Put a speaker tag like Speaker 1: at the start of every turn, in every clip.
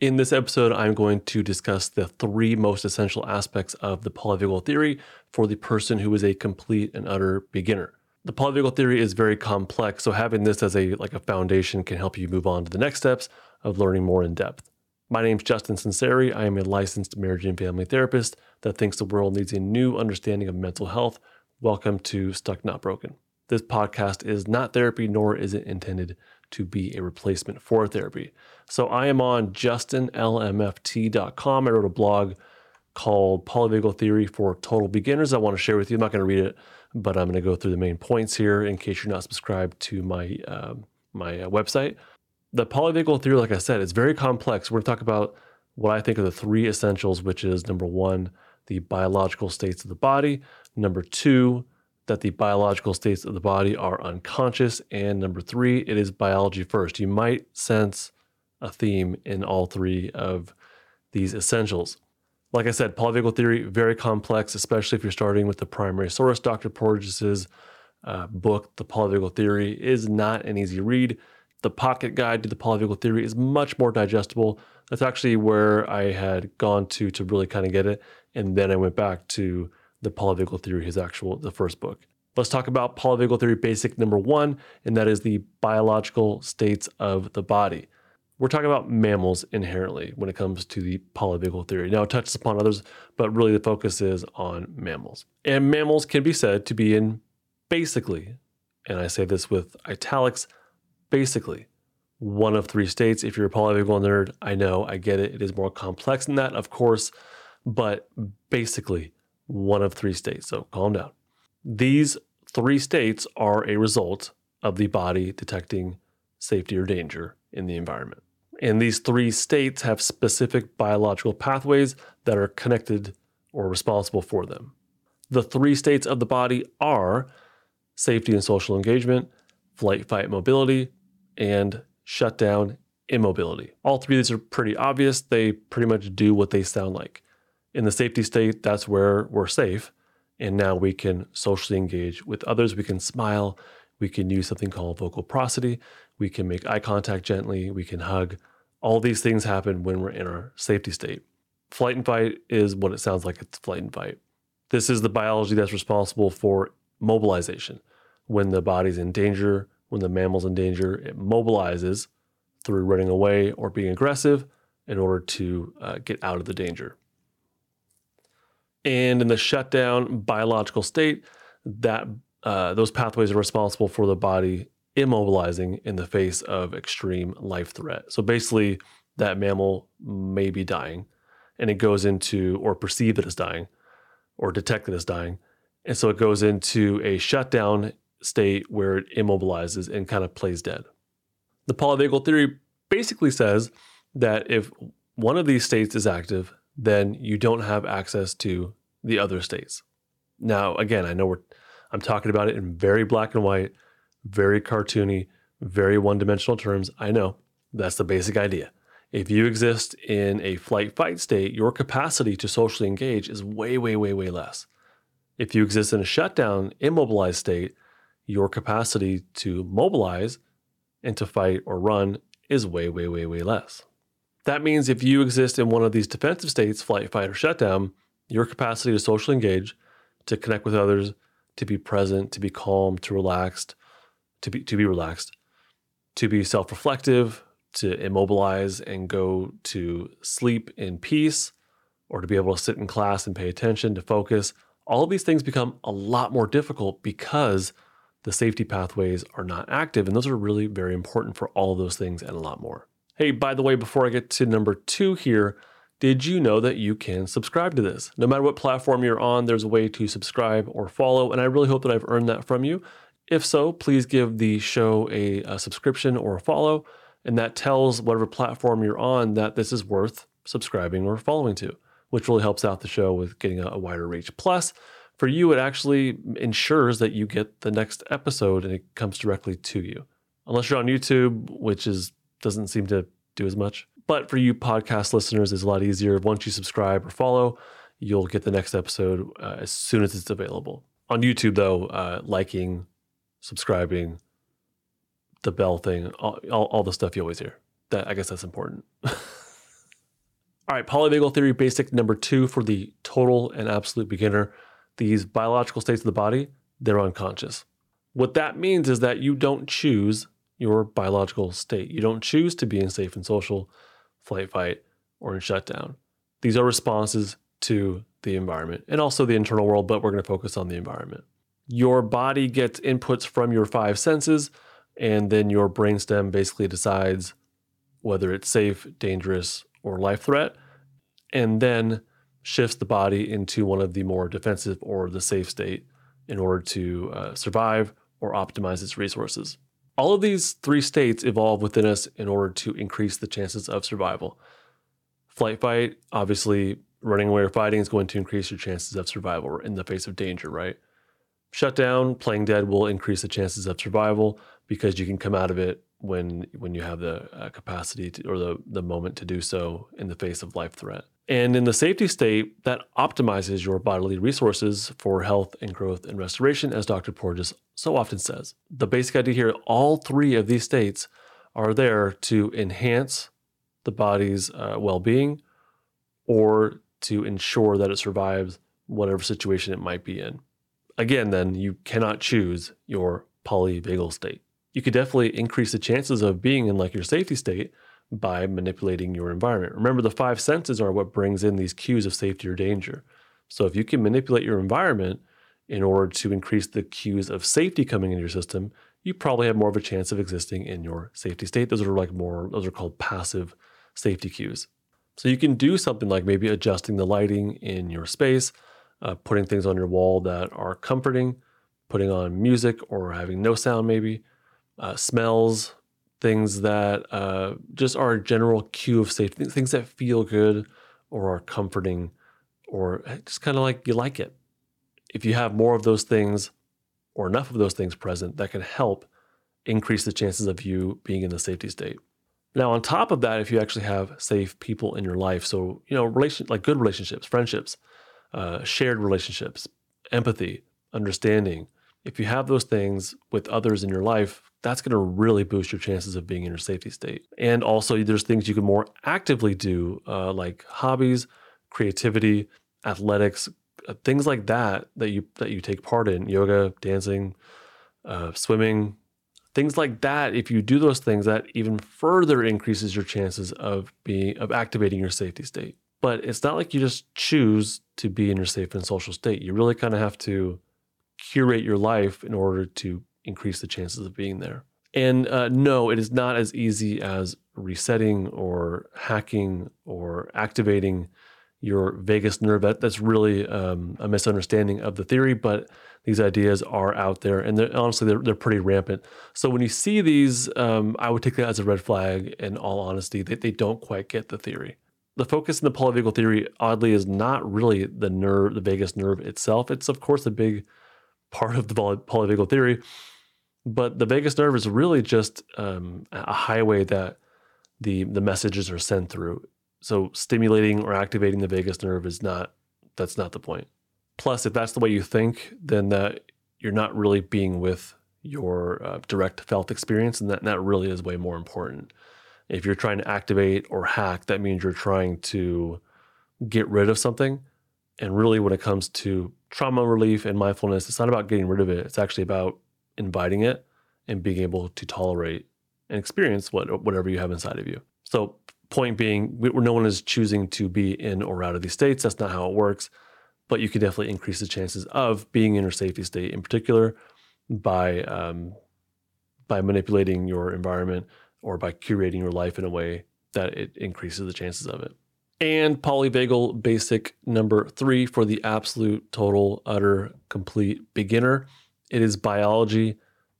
Speaker 1: In this episode, I'm going to discuss the three most essential aspects of the polyvagal theory for the person who is a complete and utter beginner. The polyvagal theory is very complex, so having this as a like a foundation can help you move on to the next steps of learning more in depth. My name is Justin Sunseri. I am a licensed marriage and family therapist that thinks the world needs a new understanding of mental health. Welcome to Stuck Not Broken. This podcast is not therapy, nor is it intended to be a replacement for therapy. So I am on justinlmft.com. I wrote a blog called Polyvagal Theory for Total Beginners. I want to share with you. I'm not going to read it, but I'm going to go through the main points here in case you're not subscribed to my uh, my uh, website. The polyvagal theory, like I said, is very complex. We're going to talk about what I think are the three essentials, which is number one, the biological states of the body. Number two, that the biological states of the body are unconscious. And number three, it is biology first. You might sense a theme in all three of these essentials. Like I said, polyvagal theory, very complex, especially if you're starting with the primary source. Dr. Porges's uh, book, The Polyvagal Theory, is not an easy read. The pocket guide to the polyvagal theory is much more digestible. That's actually where I had gone to to really kind of get it. And then I went back to the polyvagal theory, his actual, the first book. Let's talk about polyvagal theory basic number one, and that is the biological states of the body. We're talking about mammals inherently when it comes to the polyvagal theory. Now, it touches upon others, but really the focus is on mammals. And mammals can be said to be in basically, and I say this with italics, basically one of three states. If you're a polyvagal nerd, I know, I get it. It is more complex than that, of course, but basically one of three states. So calm down. These three states are a result of the body detecting safety or danger in the environment. And these three states have specific biological pathways that are connected or responsible for them. The three states of the body are safety and social engagement, flight, fight, mobility, and shutdown, immobility. All three of these are pretty obvious. They pretty much do what they sound like. In the safety state, that's where we're safe. And now we can socially engage with others. We can smile. We can use something called vocal prosody. We can make eye contact gently. We can hug. All these things happen when we're in our safety state. Flight and fight is what it sounds like it's flight and fight. This is the biology that's responsible for mobilization. When the body's in danger, when the mammal's in danger, it mobilizes through running away or being aggressive in order to uh, get out of the danger. And in the shutdown biological state, that uh, those pathways are responsible for the body immobilizing in the face of extreme life threat. So basically, that mammal may be dying, and it goes into or perceive that it's dying, or detect that it's dying, and so it goes into a shutdown state where it immobilizes and kind of plays dead. The polyvagal theory basically says that if one of these states is active, then you don't have access to the other states. Now, again, I know we're I'm talking about it in very black and white, very cartoony, very one-dimensional terms. I know. That's the basic idea. If you exist in a flight fight state, your capacity to socially engage is way, way, way, way less. If you exist in a shutdown, immobilized state, your capacity to mobilize and to fight or run is way, way, way, way less. That means if you exist in one of these defensive states, flight, fight, or shutdown, your capacity to socially engage, to connect with others, to be present, to be calm, to relaxed, to be to be relaxed, to be self-reflective, to immobilize and go to sleep in peace, or to be able to sit in class and pay attention, to focus. All of these things become a lot more difficult because the safety pathways are not active. And those are really very important for all of those things and a lot more. Hey, by the way, before I get to number two here, did you know that you can subscribe to this? No matter what platform you're on, there's a way to subscribe or follow, and I really hope that I've earned that from you. If so, please give the show a, a subscription or a follow, and that tells whatever platform you're on that this is worth subscribing or following to, which really helps out the show with getting a, a wider reach. Plus, for you, it actually ensures that you get the next episode and it comes directly to you. Unless you're on YouTube, which is doesn't seem to do as much. But for you podcast listeners, it's a lot easier. Once you subscribe or follow, you'll get the next episode uh, as soon as it's available. On YouTube, though, uh, liking, subscribing, the bell thing, all, all, all the stuff you always hear. That I guess that's important. All right, polyvagal theory basic number two for the total and absolute beginner. These biological states of the body, they're unconscious. What that means is that you don't choose your biological state. You don't choose to be in safe and social, flight, fight, or in shutdown. These are responses to the environment and also the internal world, but we're going to focus on the environment. Your body gets inputs from your five senses, and then your brainstem basically decides whether it's safe, dangerous, or life threat, and then shifts the body into one of the more defensive or the safe state in order to uh, survive or optimize its resources. All of these three states evolve within us in order to increase the chances of survival. Flight fight, obviously, running away or fighting is going to increase your chances of survival in the face of danger, right? Shutdown, playing dead will increase the chances of survival because you can come out of it when when you have the uh, capacity to, or the the moment to do so in the face of life threat. And in the safety state, that optimizes your bodily resources for health and growth and restoration, as Dr. Porges so often says. The basic idea here all three of these states are there to enhance the body's uh, well being or to ensure that it survives whatever situation it might be in. Again, then, you cannot choose your polyvagal state. You could definitely increase the chances of being in like your safety state by manipulating your environment. Remember, the five senses are what brings in these cues of safety or danger. So if you can manipulate your environment in order to increase the cues of safety coming into your system, you probably have more of a chance of existing in your safety state. Those are like more, those are called passive safety cues. So you can do something like maybe adjusting the lighting in your space, uh, putting things on your wall that are comforting, putting on music or having no sound maybe, uh, smells, things that uh, just are a general cue of safety, things that feel good or are comforting or just kind of like you like it. If you have more of those things or enough of those things present, that can help increase the chances of you being in the safety state. Now, on top of that, if you actually have safe people in your life, so you know, relation like good relationships, friendships, uh, shared relationships, empathy, understanding. If you have those things with others in your life, that's going to really boost your chances of being in your safety state. And also, there's things you can more actively do, uh, like hobbies, creativity, athletics, uh, things like that that you that you take part in, yoga, dancing, uh, swimming, things like that. If you do those things, that even further increases your chances of being of activating your safety state. But it's not like you just choose to be in your safe and social state. You really kind of have to curate your life in order to increase the chances of being there. And uh, no, it is not as easy as resetting or hacking or activating your vagus nerve. That, that's really um, a misunderstanding of the theory, but these ideas are out there and they're, honestly, they're, they're pretty rampant. So when you see these, um, I would take that as a red flag in all honesty, they, they don't quite get the theory. The focus in the polyvagal theory, oddly, is not really the nerve, the vagus nerve itself. It's, of course, a big part of the polyvagal theory, but the vagus nerve is really just um, a highway that the the messages are sent through. So stimulating or activating the vagus nerve is not that's not the point. Plus, if that's the way you think, then that you're not really being with your uh, direct felt experience, and that, that really is way more important. If you're trying to activate or hack, that means you're trying to get rid of something. And really, when it comes to trauma relief and mindfulness, it's not about getting rid of it. It's actually about inviting it and being able to tolerate and experience what, whatever you have inside of you. So, point being, we, no one is choosing to be in or out of these states. That's not how it works. But you can definitely increase the chances of being in a safety state, in particular, by um, by manipulating your environment or by curating your life in a way that it increases the chances of it. And polyvagal basic number three for the absolute, total, utter, complete beginner. It is biology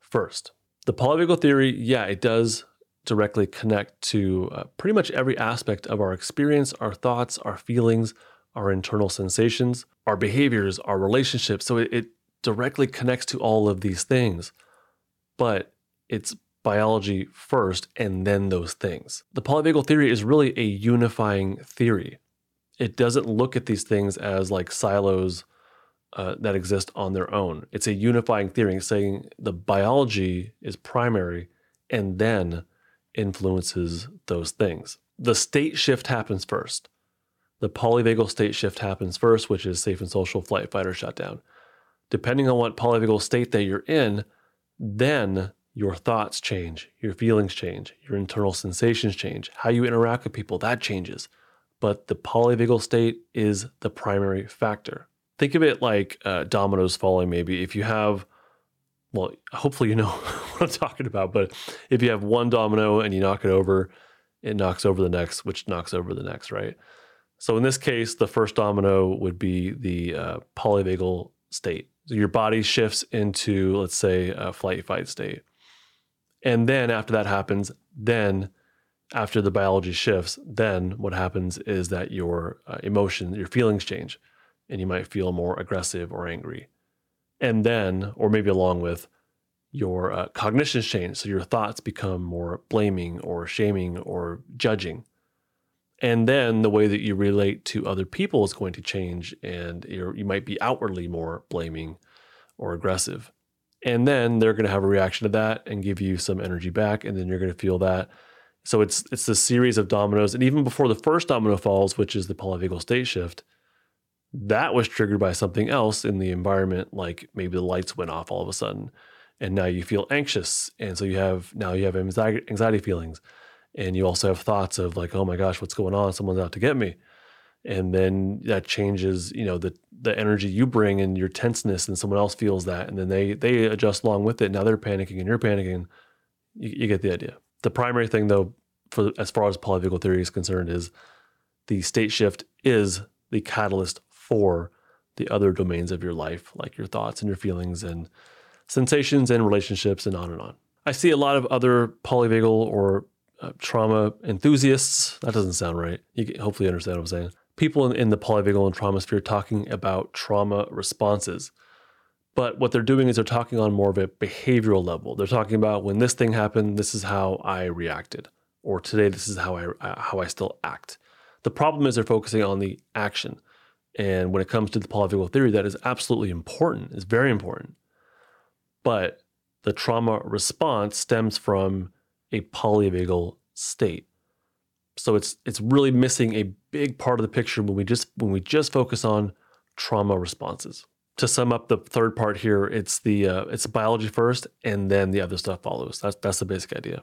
Speaker 1: first. The polyvagal theory, yeah, it does directly connect to uh, pretty much every aspect of our experience, our thoughts, our feelings, our internal sensations, our behaviors, our relationships. So it, it directly connects to all of these things. But it's biology first and then those things. The polyvagal theory is really a unifying theory. It doesn't look at these things as like silos uh, that exist on their own. It's a unifying theory saying the biology is primary and then influences those things. The state shift happens first. The polyvagal state shift happens first, which is safe and social flight, fight, or shutdown. Depending on what polyvagal state that you're in, then your thoughts change, your feelings change, your internal sensations change, how you interact with people, that changes. But the polyvagal state is the primary factor. Think of it like uh, dominoes falling, maybe. If you have, well, hopefully you know what I'm talking about, but if you have one domino and you knock it over, it knocks over the next, which knocks over the next, right? So in this case, the first domino would be the uh, polyvagal state. So your body shifts into, let's say, a flight fight state. And then after that happens, then after the biology shifts, then what happens is that your uh, emotion, your feelings change, and you might feel more aggressive or angry. And then, or maybe along with your uh, cognitions change. So your thoughts become more blaming or shaming or judging. And then the way that you relate to other people is going to change, and you might be outwardly more blaming or aggressive. And then they're going to have a reaction to that and give you some energy back, and then you're going to feel that. So it's it's a series of dominoes, and even before the first domino falls, which is the polyvagal state shift, that was triggered by something else in the environment, like maybe the lights went off all of a sudden, and now you feel anxious, and so you have now you have anxiety, anxiety feelings. And you also have thoughts of like oh my gosh what's going on? Someone's out to get me and then that changes you know the the energy you bring and your tenseness and someone else feels that and then they they adjust along with it now they're panicking and you're panicking you, you get the idea the primary thing though for as far as polyvagal theory is concerned is the state shift is the catalyst for the other domains of your life like your thoughts and your feelings and sensations and relationships and on and on i see a lot of other polyvagal or uh, trauma enthusiasts. That doesn't sound right. You hopefully understand what I'm saying. People in, in the polyvagal and trauma sphere talking about trauma responses. But what they're doing is they're talking on more of a behavioral level. They're talking about when this thing happened, this is how I reacted, or today this is how I how I still act. The problem is they're focusing on the action. And when it comes to the polyvagal theory, that is absolutely important, is very important. But the trauma response stems from a polyvagal state. So it's it's really missing a big part of the picture when we just when we just focus on trauma responses. To sum up the third part here, it's the uh, it's biology first, and then the other stuff follows. That's that's the basic idea.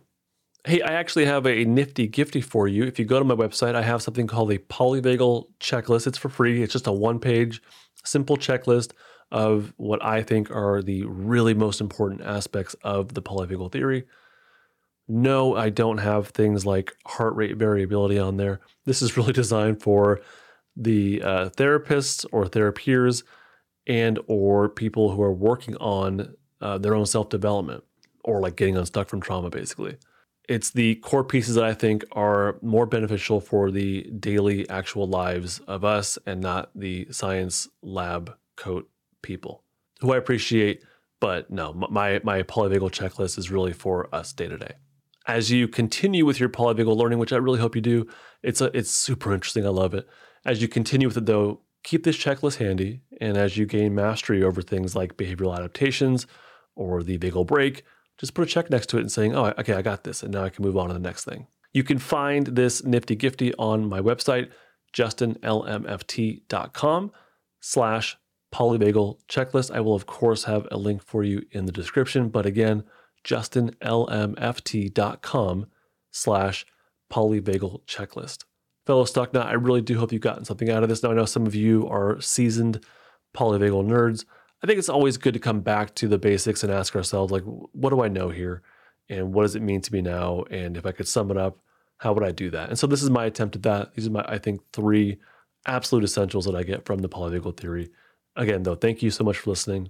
Speaker 1: Hey, I actually have a nifty gifty for you. If you go to my website, I have something called a polyvagal checklist. It's for free. It's just a one page, simple checklist of what I think are the really most important aspects of the polyvagal theory. No, I don't have things like heart rate variability on there. This is really designed for the uh, therapists or therapeers and or people who are working on uh, their own self-development or like getting unstuck from trauma basically it's the core pieces that i think are more beneficial for the daily actual lives of us and not the science lab coat people who i appreciate but no my my polyvagal checklist is really for us day to day as you continue with your polyvagal learning, which I really hope you do, it's a, it's super interesting. I love it. As you continue with it, though, keep this checklist handy. And as you gain mastery over things like behavioral adaptations or the vagal brake, just put a check next to it and saying, "Oh, okay, I got this, and now I can move on to the next thing." You can find this nifty gifty on my website, justinlmft.com slash polyvagal checklist. I will, of course, have a link for you in the description. But again, justinlmft.com slash polyvagal checklist. Fellow Stucknut, I really do hope you've gotten something out of this. Now, I know some of you are seasoned polyvagal nerds. I think it's always good to come back to the basics and ask ourselves, like, what do I know here? And what does it mean to me now? And if I could sum it up, how would I do that? And so this is my attempt at that. These are my, I think, three absolute essentials that I get from the polyvagal theory. Again, though, thank you so much for listening.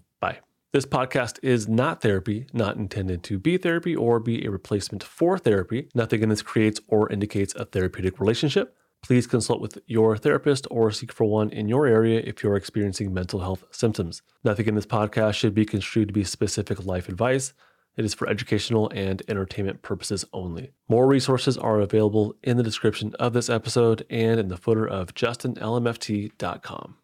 Speaker 1: This podcast is not therapy, not intended to be therapy or be a replacement for therapy. Nothing in this creates or indicates a therapeutic relationship. Please consult with your therapist or seek for one in your area if you're experiencing mental health symptoms. Nothing in this podcast should be construed to be specific life advice. It is for educational and entertainment purposes only. More resources are available in the description of this episode and in the footer of justinlmft.com.